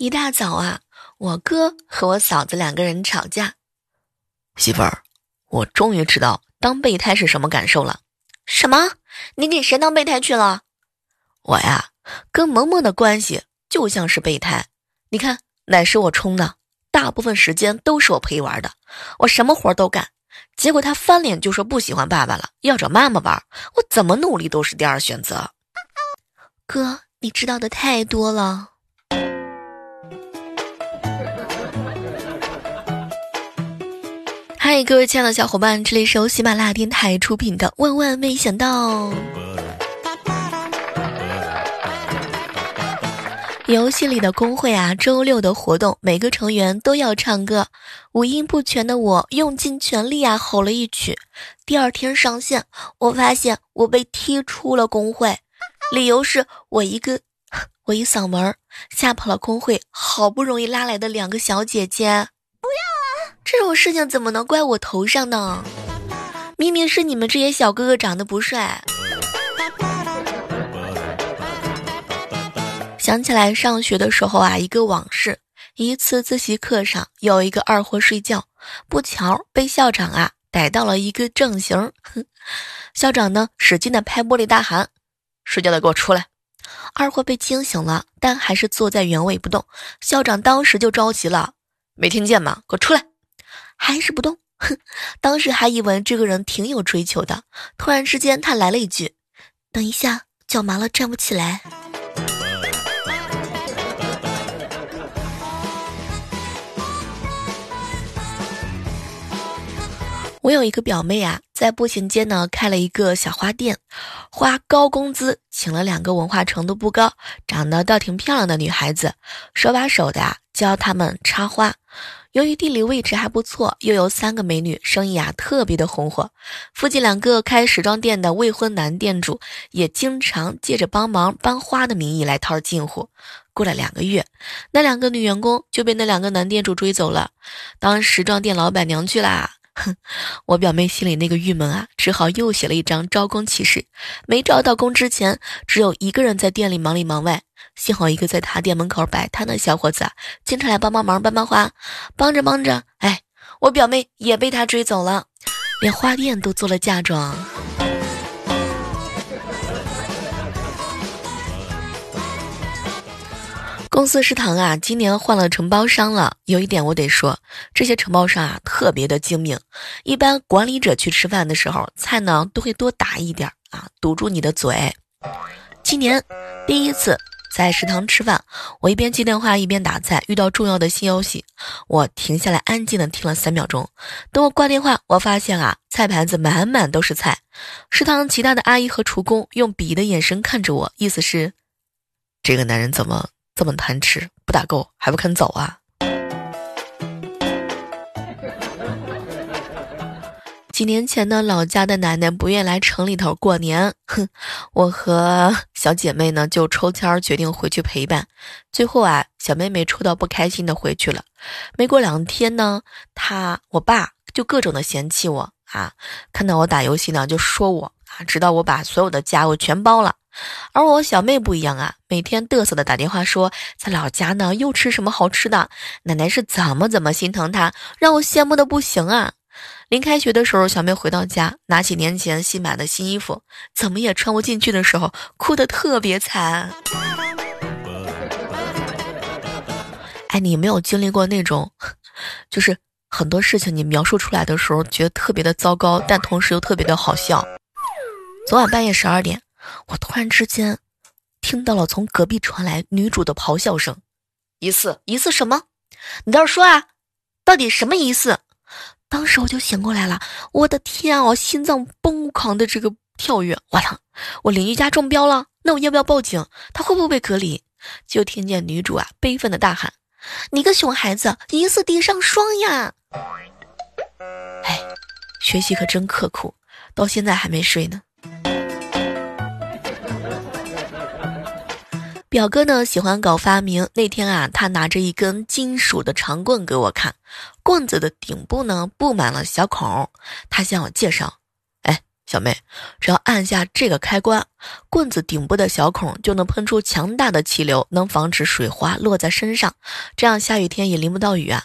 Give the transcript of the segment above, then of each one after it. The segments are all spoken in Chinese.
一大早啊，我哥和我嫂子两个人吵架。媳妇儿，我终于知道当备胎是什么感受了。什么？你给谁当备胎去了？我呀，跟萌萌的关系就像是备胎。你看，奶是我冲的，大部分时间都是我陪玩的，我什么活都干。结果他翻脸就说不喜欢爸爸了，要找妈妈玩。我怎么努力都是第二选择。哥，你知道的太多了。各位亲爱的小伙伴，这里是由喜马拉雅电台出品的《万万没想到》。游戏里的公会啊，周六的活动，每个成员都要唱歌。五音不全的我用尽全力啊，吼了一曲。第二天上线，我发现我被踢出了公会，理由是我一个 我一嗓门吓跑了公会好不容易拉来的两个小姐姐。不要。这种事情怎么能怪我头上呢？明明是你们这些小哥哥长得不帅。想起来上学的时候啊，一个往事。一次自习课上，有一个二货睡觉，不巧被校长啊逮到了一个正形。校长呢使劲的拍玻璃，大喊：“睡觉的给我出来！”二货被惊醒了，但还是坐在原位不动。校长当时就着急了：“没听见吗？给我出来！”还是不动，哼！当时还以为这个人挺有追求的，突然之间他来了一句：“等一下，脚麻了站不起来。”我有一个表妹啊，在步行街呢开了一个小花店，花高工资请了两个文化程度不高、长得倒挺漂亮的女孩子，手把手的啊教他们插花。由于地理位置还不错，又有三个美女，生意啊特别的红火。附近两个开时装店的未婚男店主也经常借着帮忙搬花的名义来套近乎。过了两个月，那两个女员工就被那两个男店主追走了，当时装店老板娘去啦。哼，我表妹心里那个郁闷啊，只好又写了一张招工启事。没招到工之前，只有一个人在店里忙里忙外。幸好一个在他店门口摆摊的小伙子啊，经常来帮帮忙搬搬花。帮着帮着，哎，我表妹也被他追走了，连花店都做了嫁妆。公司食堂啊，今年换了承包商了。有一点我得说，这些承包商啊，特别的精明。一般管理者去吃饭的时候，菜呢都会多打一点啊，堵住你的嘴。今年第一次在食堂吃饭，我一边接电话一边打菜，遇到重要的新消息，我停下来安静的听了三秒钟。等我挂电话，我发现啊，菜盘子满满都是菜。食堂其他的阿姨和厨工用鄙夷的眼神看着我，意思是，这个男人怎么？这么贪吃，不打够还不肯走啊！几年前呢，老家的奶奶不愿来城里头过年，哼，我和小姐妹呢就抽签决定回去陪伴。最后啊，小妹妹抽到不开心的回去了。没过两天呢，她我爸就各种的嫌弃我啊，看到我打游戏呢就说我啊，直到我把所有的家务全包了。而我小妹不一样啊，每天嘚瑟的打电话说，在老家呢又吃什么好吃的，奶奶是怎么怎么心疼她，让我羡慕的不行啊。临开学的时候，小妹回到家，拿起年前新买的新衣服，怎么也穿不进去的时候，哭得特别惨。哎，你没有经历过那种，就是很多事情你描述出来的时候，觉得特别的糟糕，但同时又特别的好笑。昨晚半夜十二点。我突然之间听到了从隔壁传来女主的咆哮声，疑似疑似什么？你倒是说啊，到底什么疑似？当时我就醒过来了，我的天啊，我心脏疯狂的这个跳跃，我操，我邻居家中标了，那我要不要报警？他会不会被隔离？就听见女主啊悲愤的大喊：“你个熊孩子，疑似地上霜呀！”哎，学习可真刻苦，到现在还没睡呢。表哥呢喜欢搞发明。那天啊，他拿着一根金属的长棍给我看，棍子的顶部呢布满了小孔。他向我介绍：“哎，小妹，只要按下这个开关，棍子顶部的小孔就能喷出强大的气流，能防止水花落在身上，这样下雨天也淋不到雨啊。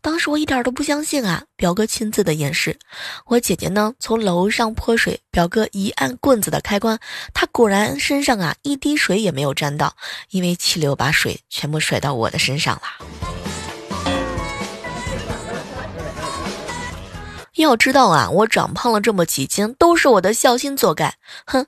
当时我一点都不相信啊，表哥亲自的演示。我姐姐呢，从楼上泼水，表哥一按棍子的开关，他果然身上啊一滴水也没有沾到，因为气流把水全部甩到我的身上了。要知道啊，我长胖了这么几斤，都是我的孝心作怪。哼，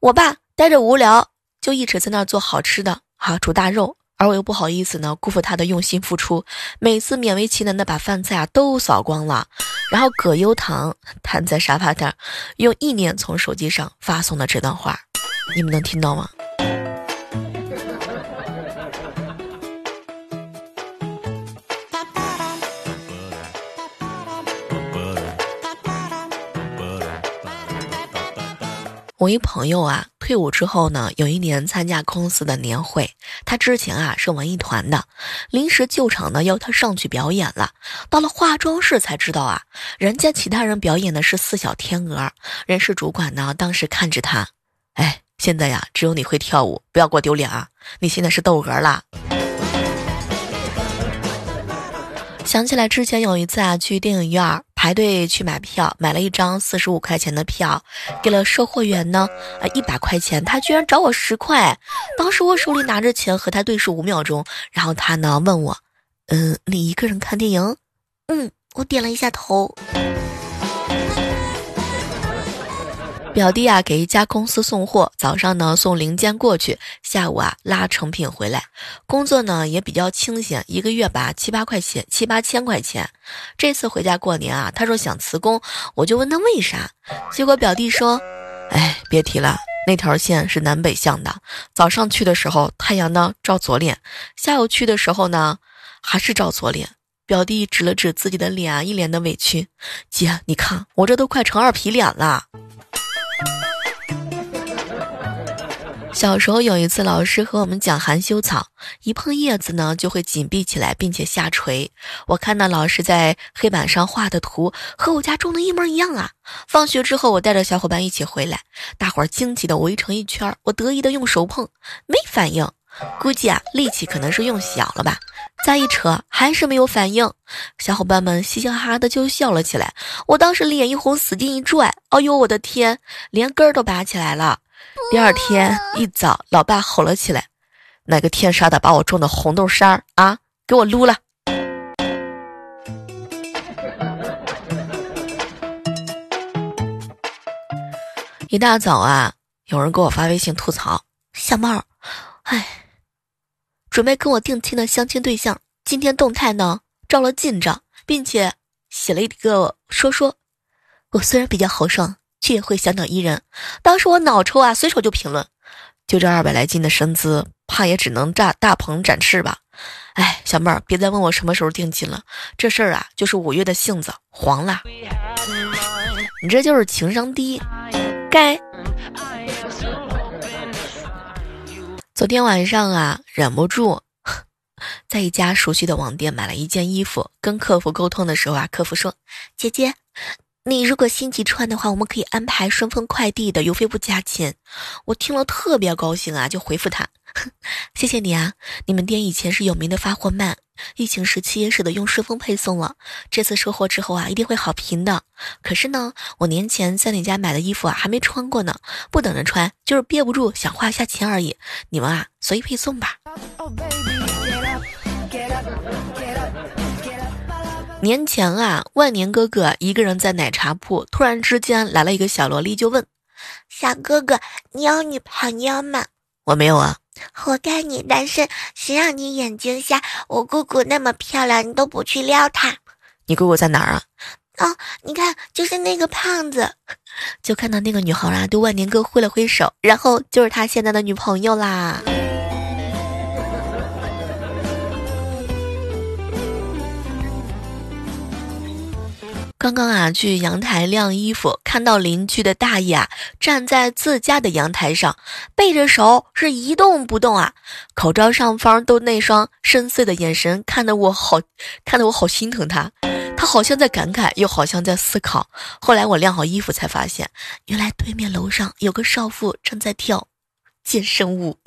我爸待着无聊，就一直在那儿做好吃的，啊，煮大肉。而我又不好意思呢，辜负他的用心付出，每次勉为其难的把饭菜啊都扫光了，然后葛优躺瘫在沙发上，用意念从手机上发送的这段话，你们能听到吗？我一朋友啊，退伍之后呢，有一年参加公司的年会。他之前啊是文艺团的，临时救场呢要他上去表演了。到了化妆室才知道啊，人家其他人表演的是四小天鹅。人事主管呢当时看着他，哎，现在呀只有你会跳舞，不要给我丢脸啊！你现在是窦娥啦。想起来之前有一次啊，去电影院排队去买票，买了一张四十五块钱的票，给了售货员呢，啊一百块钱，他居然找我十块。当时我手里拿着钱和他对视五秒钟，然后他呢问我，嗯，你一个人看电影？嗯，我点了一下头。表弟啊，给一家公司送货，早上呢送零件过去，下午啊拉成品回来，工作呢也比较清闲，一个月吧七八块钱，七八千块钱。这次回家过年啊，他说想辞工，我就问他为啥，结果表弟说，哎，别提了，那条线是南北向的，早上去的时候太阳呢照左脸，下午去的时候呢还是照左脸。表弟指了指自己的脸，一脸的委屈，姐，你看我这都快成二皮脸了。小时候有一次，老师和我们讲含羞草，一碰叶子呢就会紧闭起来，并且下垂。我看到老师在黑板上画的图和我家种的一模一样啊！放学之后，我带着小伙伴一起回来，大伙儿惊奇的围成一圈，我得意的用手碰，没反应，估计啊力气可能是用小了吧。再一扯，还是没有反应，小伙伴们嘻嘻哈哈的就笑了起来。我当时脸一红，使劲一拽，哎呦我的天，连根儿都拔起来了。第二天一早，老爸吼了起来：“哪个天杀的把我种的红豆杉儿啊，给我撸了！” 一大早啊，有人给我发微信吐槽：“小猫，哎，准备跟我定亲的相亲对象，今天动态呢照了近照，并且写了一个说说。我虽然比较豪爽。”却会小鸟依人。当时我脑抽啊，随手就评论：“就这二百来斤的身姿，怕也只能炸大鹏展翅吧。”哎，小妹儿，别再问我什么时候定亲了，这事儿啊，就是五月的性子黄了。你这就是情商低，该。昨天晚上啊，忍不住 在一家熟悉的网店买了一件衣服，跟客服沟通的时候啊，客服说：“姐姐。”你如果心急穿的话，我们可以安排顺丰快递的，邮费不加钱。我听了特别高兴啊，就回复他，谢谢你啊。你们店以前是有名的发货慢，疫情时期也舍得用顺丰配送了。这次收货之后啊，一定会好评的。可是呢，我年前在你家买的衣服啊，还没穿过呢，不等着穿，就是憋不住想花一下钱而已。你们啊，随意配送吧。年前啊，万年哥哥一个人在奶茶铺，突然之间来了一个小萝莉，就问：“小哥哥，你有女朋友吗？”“我没有啊。”“活该你单身，谁让你眼睛瞎？我姑姑那么漂亮，你都不去撩她。”“你姑姑在哪儿啊？”“哦，你看，就是那个胖子。”就看到那个女孩啊，对万年哥挥了挥手，然后就是他现在的女朋友啦。刚刚啊，去阳台晾衣服，看到邻居的大爷啊站在自家的阳台上，背着手是一动不动啊，口罩上方都那双深邃的眼神，看得我好，看得我好心疼他。他好像在感慨，又好像在思考。后来我晾好衣服，才发现原来对面楼上有个少妇正在跳健身舞。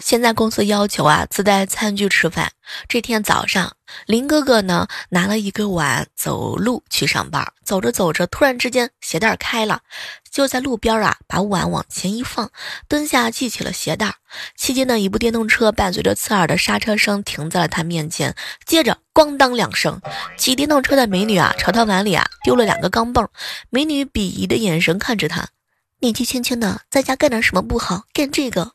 现在公司要求啊，自带餐具吃饭。这天早上，林哥哥呢拿了一个碗走路去上班，走着走着，突然之间鞋带开了，就在路边啊把碗往前一放，蹲下系起了鞋带。期间呢，一部电动车伴随着刺耳的刹车声停在了他面前，接着咣当两声，骑电动车的美女啊朝他碗里啊丢了两个钢镚，美女鄙夷的眼神看着他，年纪轻轻的在家干点什么不好，干这个。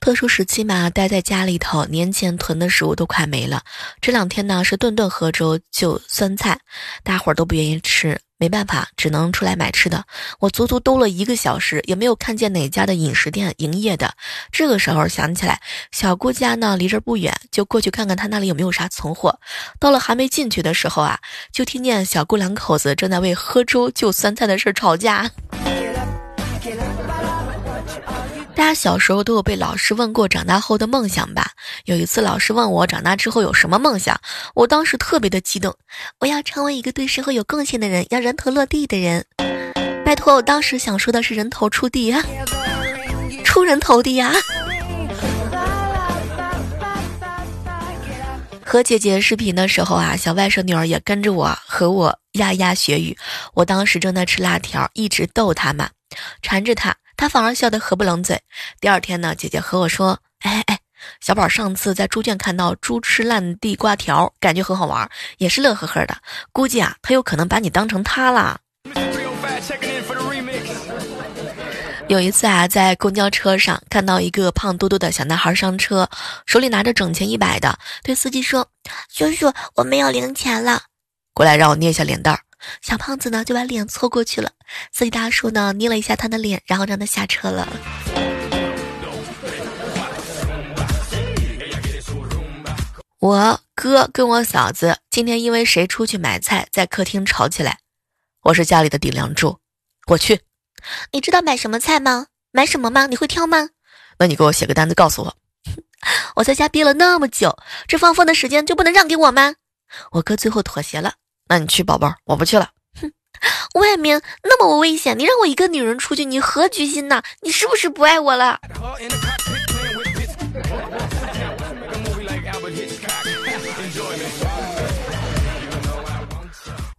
特殊时期嘛，待在家里头，年前囤的食物都快没了。这两天呢是顿顿喝粥就酸菜，大伙儿都不愿意吃，没办法，只能出来买吃的。我足足兜了一个小时，也没有看见哪家的饮食店营业的。这个时候想起来，小姑家呢离这不远，就过去看看她那里有没有啥存货。到了还没进去的时候啊，就听见小姑两口子正在为喝粥就酸菜的事吵架。大家小时候都有被老师问过长大后的梦想吧？有一次老师问我长大之后有什么梦想，我当时特别的激动，我要成为一个对社会有贡献的人，要人头落地的人。拜托，我当时想说的是人头出地呀，出人头地呀。和姐姐视频的时候啊，小外甥女儿也跟着我和我牙牙学语。我当时正在吃辣条，一直逗她嘛，缠着她。他反而笑得合不拢嘴。第二天呢，姐姐和我说：“哎哎，小宝上次在猪圈看到猪吃烂地瓜条，感觉很好玩，也是乐呵呵的。估计啊，他有可能把你当成他了。”有一次啊，在公交车上看到一个胖嘟嘟的小男孩上车，手里拿着整钱一百的，对司机说：“叔叔，我没有零钱了，过来让我捏一下脸蛋儿。”小胖子呢就把脸凑过去了，司机大叔呢捏了一下他的脸，然后让他下车了。我哥跟我嫂子今天因为谁出去买菜，在客厅吵起来。我是家里的顶梁柱，我去。你知道买什么菜吗？买什么吗？你会挑吗？那你给我写个单子告诉我。我在家憋了那么久，这放风的时间就不能让给我吗？我哥最后妥协了。那你去，宝宝，我不去了。哼，外面那么危险，你让我一个女人出去，你何居心呐？你是不是不爱我了？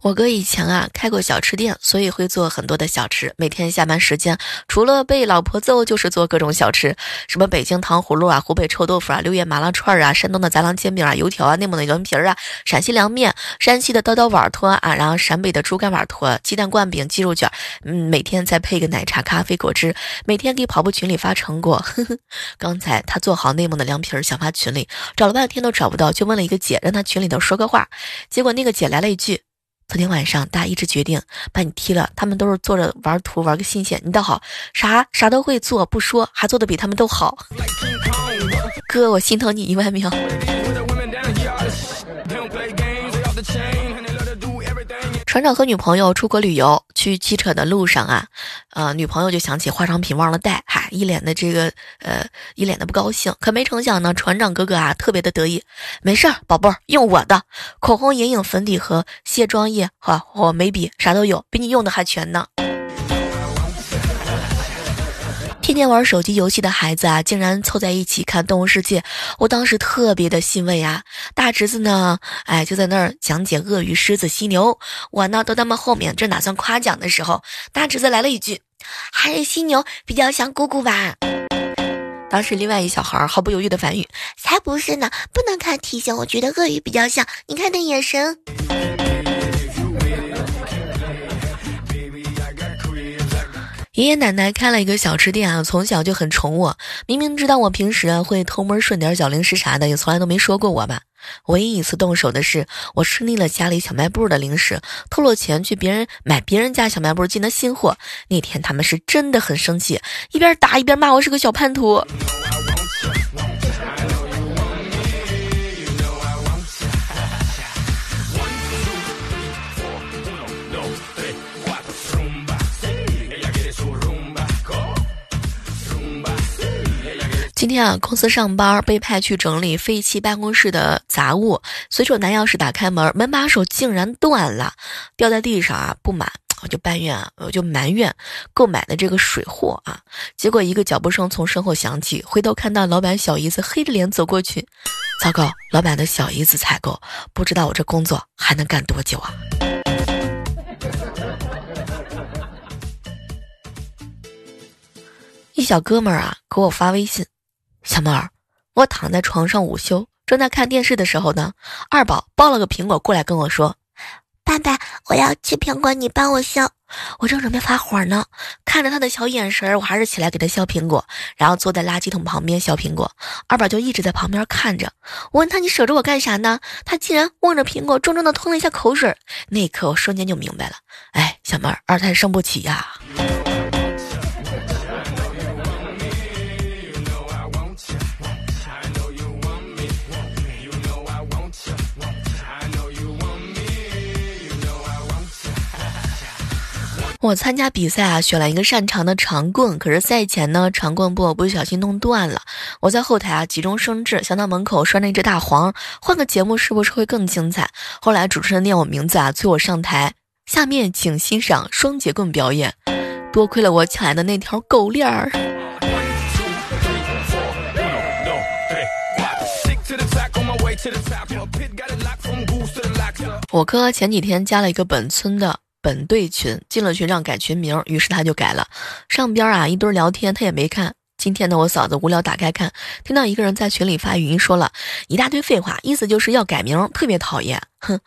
我哥以前啊开过小吃店，所以会做很多的小吃。每天下班时间，除了被老婆揍，就是做各种小吃，什么北京糖葫芦啊、湖北臭豆腐啊、六月麻辣串啊、山东的杂粮煎饼啊、油条啊、内蒙的凉皮儿啊、陕西凉面、山西的刀刀碗托啊，然后陕北的猪肝碗托、鸡蛋灌饼、鸡肉卷，嗯，每天再配个奶茶、咖啡、果汁，每天给跑步群里发成果。呵呵，刚才他做好内蒙的凉皮儿，想发群里，找了半天都找不到，就问了一个姐，让他群里头说个话，结果那个姐来了一句。昨天晚上，大家一直决定把你踢了。他们都是坐着玩图，玩个新鲜。你倒好，啥啥都会做，不说还做的比他们都好。哥，我心疼你一万秒。船长和女朋友出国旅游，去机车的路上啊，呃，女朋友就想起化妆品忘了带，哈，一脸的这个呃，一脸的不高兴。可没成想呢，船长哥哥啊，特别的得意，没事儿，宝贝儿，用我的口红、眼影、粉底和卸妆液，哈，我眉笔啥都有，比你用的还全呢。天天玩手机游戏的孩子啊，竟然凑在一起看《动物世界》，我当时特别的欣慰啊。大侄子呢，哎，就在那儿讲解鳄鱼、狮子、犀牛，我呢都他们后面，正打算夸奖的时候，大侄子来了一句：“还是犀牛比较像姑姑吧。”当时另外一小孩毫不犹豫的反应：“才不是呢，不能看体型，我觉得鳄鱼比较像，你看那眼神。”爷爷奶奶开了一个小吃店啊，从小就很宠我。明明知道我平时啊会偷摸顺点小零食啥的，也从来都没说过我吧。唯一一次动手的是，我吃腻了家里小卖部的零食，偷了钱去别人买别人家小卖部进的新货。那天他们是真的很生气，一边打一边骂我是个小叛徒。今天啊，公司上班被派去整理废弃办公室的杂物，随手拿钥匙打开门，门把手竟然断了，掉在地上啊！不满，我就抱怨啊，我就埋怨购买的这个水货啊！结果一个脚步声从身后响起，回头看到老板小姨子黑着脸走过去，糟糕，老板的小姨子采购，不知道我这工作还能干多久啊！一小哥们儿啊，给我发微信。小妹儿，我躺在床上午休，正在看电视的时候呢，二宝抱了个苹果过来跟我说：“爸爸，我要吃苹果，你帮我削。”我正准备发火呢，看着他的小眼神儿，我还是起来给他削苹果，然后坐在垃圾桶旁边削苹果。二宝就一直在旁边看着。我问他：“你守着我干啥呢？”他竟然望着苹果，重重的吞了一下口水。那一刻，我瞬间就明白了，哎，小妹儿，二胎生不起呀。我参加比赛啊，选了一个擅长的长棍，可是赛前呢，长棍被我不小心弄断了。我在后台啊急中生智，想到门口拴着一只大黄，换个节目是不是会更精彩？后来主持人念我名字啊，催我上台。下面请欣赏双节棍表演。多亏了我抢来的那条狗链儿。我哥前几天加了一个本村的。本队群进了群让改群名，于是他就改了。上边啊一堆聊天，他也没看。今天呢，我嫂子无聊打开看，听到一个人在群里发语音说了一大堆废话，意思就是要改名，特别讨厌。哼，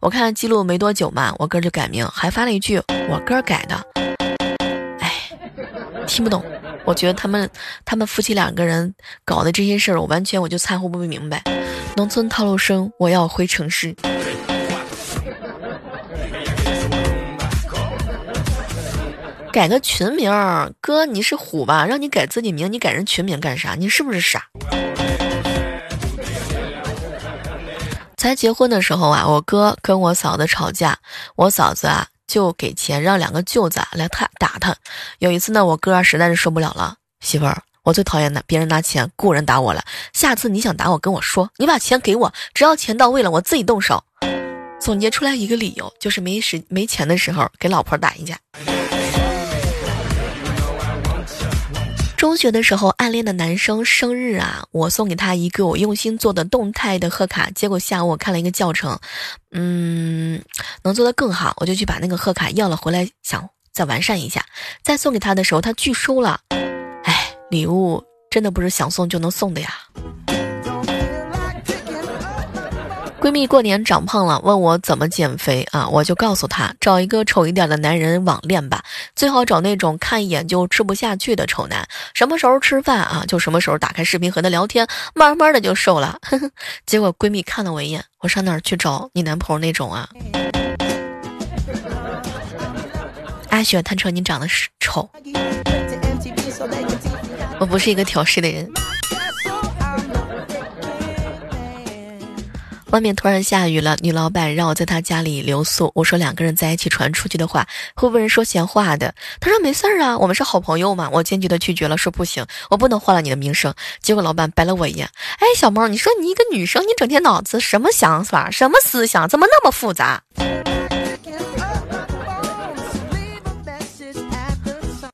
我看记录没多久嘛，我哥就改名，还发了一句我哥改的。哎，听不懂。我觉得他们他们夫妻两个人搞的这些事儿，我完全我就掺和不明白。农村套路深，我要回城市。改个群名，哥，你是虎吧？让你改自己名，你改人群名干啥？你是不是傻？才结婚的时候啊，我哥跟我嫂子吵架，我嫂子啊就给钱让两个舅子来他打他。有一次呢，我哥实在是受不了了，媳妇儿，我最讨厌的别人拿钱雇人打我了。下次你想打我跟我说，你把钱给我，只要钱到位了，我自己动手。总结出来一个理由，就是没时没钱的时候给老婆打一架。中学的时候，暗恋的男生生日啊，我送给他一个我用心做的动态的贺卡。结果下午我看了一个教程，嗯，能做得更好，我就去把那个贺卡要了回来，想再完善一下。再送给他的时候，他拒收了。哎，礼物真的不是想送就能送的呀。闺蜜过年长胖了，问我怎么减肥啊？我就告诉她，找一个丑一点的男人网恋吧，最好找那种看一眼就吃不下去的丑男。什么时候吃饭啊，就什么时候打开视频和他聊天，慢慢的就瘦了。结果闺蜜看了我一眼，我上哪儿去找你男朋友那种啊？阿雪，他说你长得是丑，我不是一个挑事的人。外面突然下雨了，女老板让我在她家里留宿。我说两个人在一起传出去的话，会被人说闲话的。她说没事儿啊，我们是好朋友嘛。我坚决的拒绝了，说不行，我不能坏了你的名声。结果老板白了我一眼，哎，小猫，你说你一个女生，你整天脑子什么想法，什么思想，怎么那么复杂？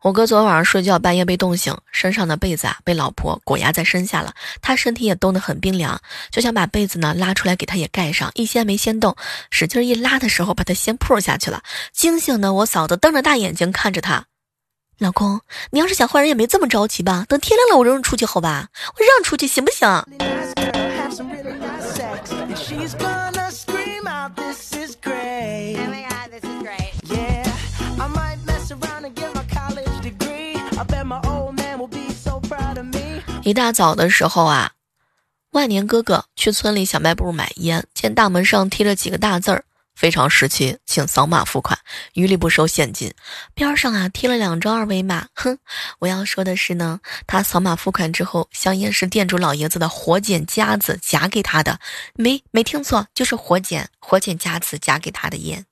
我哥昨晚上睡觉半夜被冻醒，身上的被子啊被老婆裹压在身下了，他身体也冻得很冰凉，就想把被子呢拉出来给他也盖上，一掀没掀动，使劲一拉的时候把他掀扑下去了。惊醒的我嫂子瞪着大眼睛看着他，老公，你要是想换人也没这么着急吧？等天亮了我扔出去好吧？我让出去行不行？一大早的时候啊，万年哥哥去村里小卖部买烟，见大门上贴着几个大字儿“非常时期，请扫码付款，余力不收现金”。边上啊贴了两张二维码。哼，我要说的是呢，他扫码付款之后，香烟是店主老爷子的活检夹子夹给他的，没没听错，就是活检活检夹子夹给他的烟。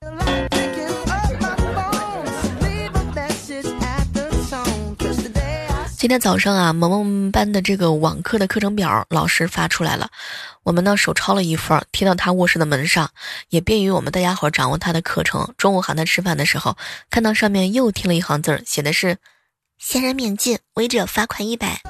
今天早上啊，萌萌班的这个网课的课程表老师发出来了，我们呢手抄了一份，贴到他卧室的门上，也便于我们大家伙掌握他的课程。中午喊他吃饭的时候，看到上面又贴了一行字儿，写的是：闲人免进，违者罚款一百。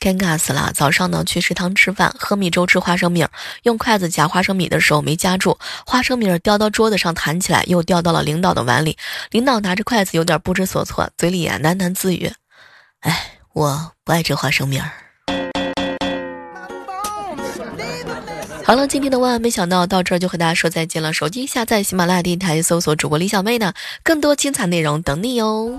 尴尬死了！早上呢去食堂吃饭，喝米粥吃花生米，用筷子夹花生米的时候没夹住，花生米掉到桌子上弹起来，又掉到了领导的碗里。领导拿着筷子有点不知所措，嘴里啊喃喃自语：“哎，我不爱吃花生米儿。”好了，今天的万万没想到到这儿就和大家说再见了。手机下载喜马拉雅电台，搜索主播李小妹呢，更多精彩内容等你哟。